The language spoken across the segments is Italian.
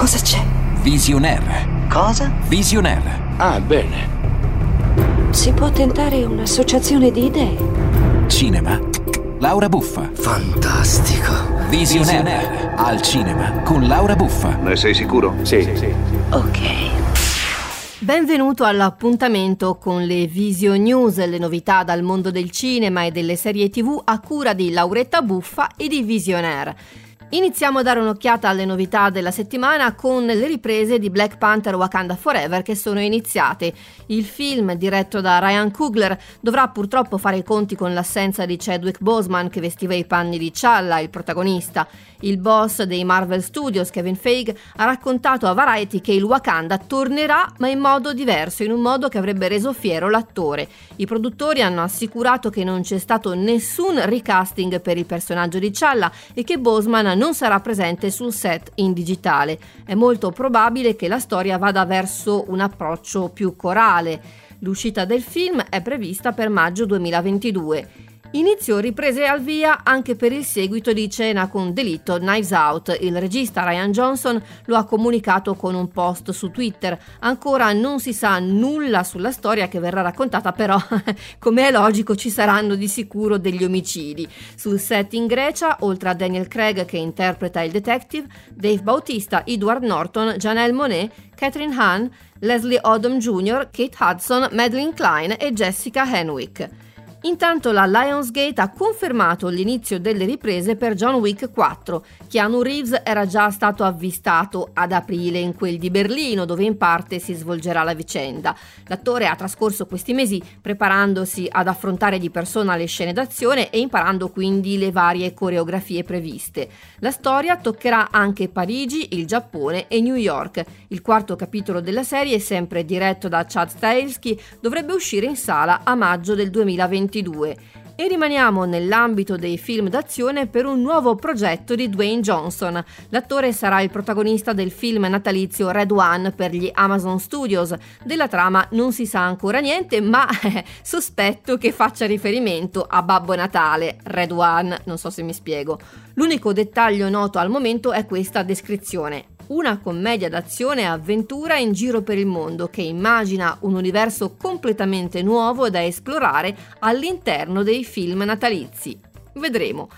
Cosa c'è? Visionaire. Cosa? Visionaire. Ah, bene. Si può tentare un'associazione di idee. Cinema. Laura Buffa. Fantastico. Visionaire. Al cinema con Laura Buffa. Ne sei sicuro? Sì, sì. Ok. Benvenuto all'appuntamento con le Vision News, le novità dal mondo del cinema e delle serie tv a cura di Lauretta Buffa e di Visionaire. Iniziamo a dare un'occhiata alle novità della settimana con le riprese di Black Panther Wakanda Forever che sono iniziate. Il film, diretto da Ryan Coogler, dovrà purtroppo fare i conti con l'assenza di Chadwick Boseman che vestiva i panni di Challa, il protagonista. Il boss dei Marvel Studios, Kevin Feige, ha raccontato a Variety che il Wakanda tornerà ma in modo diverso, in un modo che avrebbe reso fiero l'attore. I produttori hanno assicurato che non c'è stato nessun recasting per il personaggio di Challa e che Boseman non sarà presente sul set in digitale. È molto probabile che la storia vada verso un approccio più corale. L'uscita del film è prevista per maggio 2022. Inizio riprese al via anche per il seguito di Cena con Delitto Knives Out. Il regista Ryan Johnson lo ha comunicato con un post su Twitter. Ancora non si sa nulla sulla storia che verrà raccontata, però, come è logico, ci saranno di sicuro degli omicidi. Sul set in Grecia, oltre a Daniel Craig che interpreta il detective, Dave Bautista, Edward Norton, Janelle Monet, Catherine Hahn, Leslie Odom Jr., Kate Hudson, Madeline Klein e Jessica Henwick. Intanto la Lionsgate ha confermato l'inizio delle riprese per John Wick 4. Keanu Reeves era già stato avvistato ad aprile in quel di Berlino, dove in parte si svolgerà la vicenda. L'attore ha trascorso questi mesi preparandosi ad affrontare di persona le scene d'azione e imparando quindi le varie coreografie previste. La storia toccherà anche Parigi, il Giappone e New York. Il quarto capitolo della serie, sempre diretto da Chad Stahelski, dovrebbe uscire in sala a maggio del 2020 2022 e rimaniamo nell'ambito dei film d'azione per un nuovo progetto di Dwayne Johnson. L'attore sarà il protagonista del film natalizio Red One per gli Amazon Studios. Della trama non si sa ancora niente, ma sospetto che faccia riferimento a Babbo Natale, Red One, non so se mi spiego. L'unico dettaglio noto al momento è questa descrizione una commedia d'azione e avventura in giro per il mondo che immagina un universo completamente nuovo da esplorare all'interno dei film natalizi. Vedremo.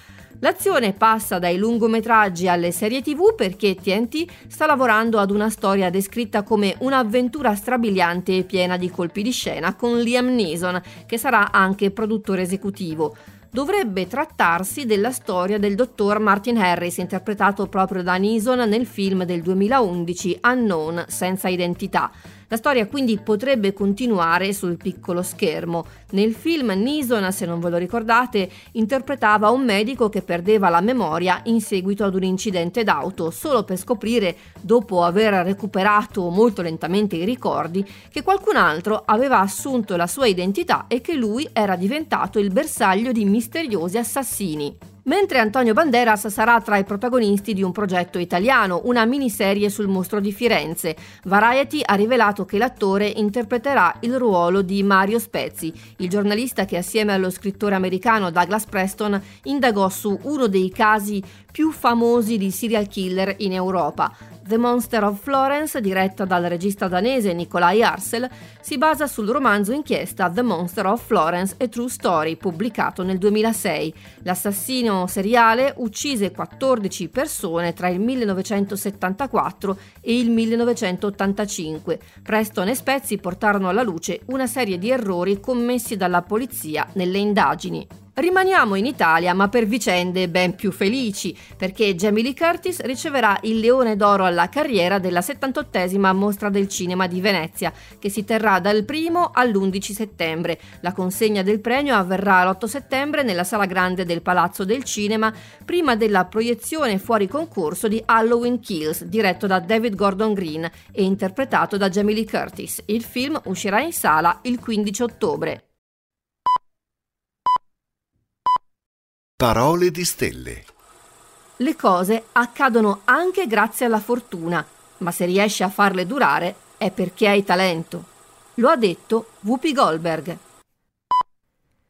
L'azione passa dai lungometraggi alle serie tv perché TNT sta lavorando ad una storia descritta come un'avventura strabiliante e piena di colpi di scena con Liam Neeson, che sarà anche produttore esecutivo dovrebbe trattarsi della storia del dottor Martin Harris, interpretato proprio da Neeson nel film del 2011 Unknown, senza identità. La storia quindi potrebbe continuare sul piccolo schermo. Nel film Nison, se non ve lo ricordate, interpretava un medico che perdeva la memoria in seguito ad un incidente d'auto, solo per scoprire, dopo aver recuperato molto lentamente i ricordi, che qualcun altro aveva assunto la sua identità e che lui era diventato il bersaglio di misteriosi assassini. Mentre Antonio Banderas sarà tra i protagonisti di un progetto italiano, una miniserie sul mostro di Firenze. Variety ha rivelato che l'attore interpreterà il ruolo di Mario Spezzi, il giornalista che assieme allo scrittore americano Douglas Preston indagò su uno dei casi più famosi di serial killer in Europa. The Monster of Florence, diretta dal regista danese Nikolai Arcel, si basa sul romanzo inchiesta The Monster of Florence A True Story, pubblicato nel 2006. L'assassino seriale uccise 14 persone tra il 1974 e il 1985. Preston e Spezzi portarono alla luce una serie di errori commessi dalla polizia nelle indagini. Rimaniamo in Italia, ma per vicende ben più felici, perché Jamie Lee Curtis riceverà il Leone d'Oro alla carriera della 78esima Mostra del Cinema di Venezia, che si terrà dal 1 all'11 settembre. La consegna del premio avverrà l'8 settembre nella Sala Grande del Palazzo del Cinema, prima della proiezione fuori concorso di Halloween Kills, diretto da David Gordon Green e interpretato da Jamie Lee Curtis. Il film uscirà in sala il 15 ottobre. Parole di stelle. Le cose accadono anche grazie alla fortuna, ma se riesci a farle durare è perché hai talento. Lo ha detto Whoopi Goldberg.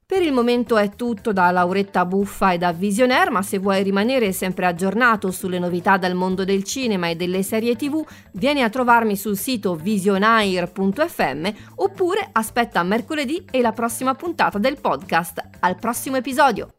Per il momento è tutto da Lauretta Buffa e da Visionaire, ma se vuoi rimanere sempre aggiornato sulle novità dal mondo del cinema e delle serie tv, vieni a trovarmi sul sito visionaire.fm oppure aspetta mercoledì e la prossima puntata del podcast. Al prossimo episodio!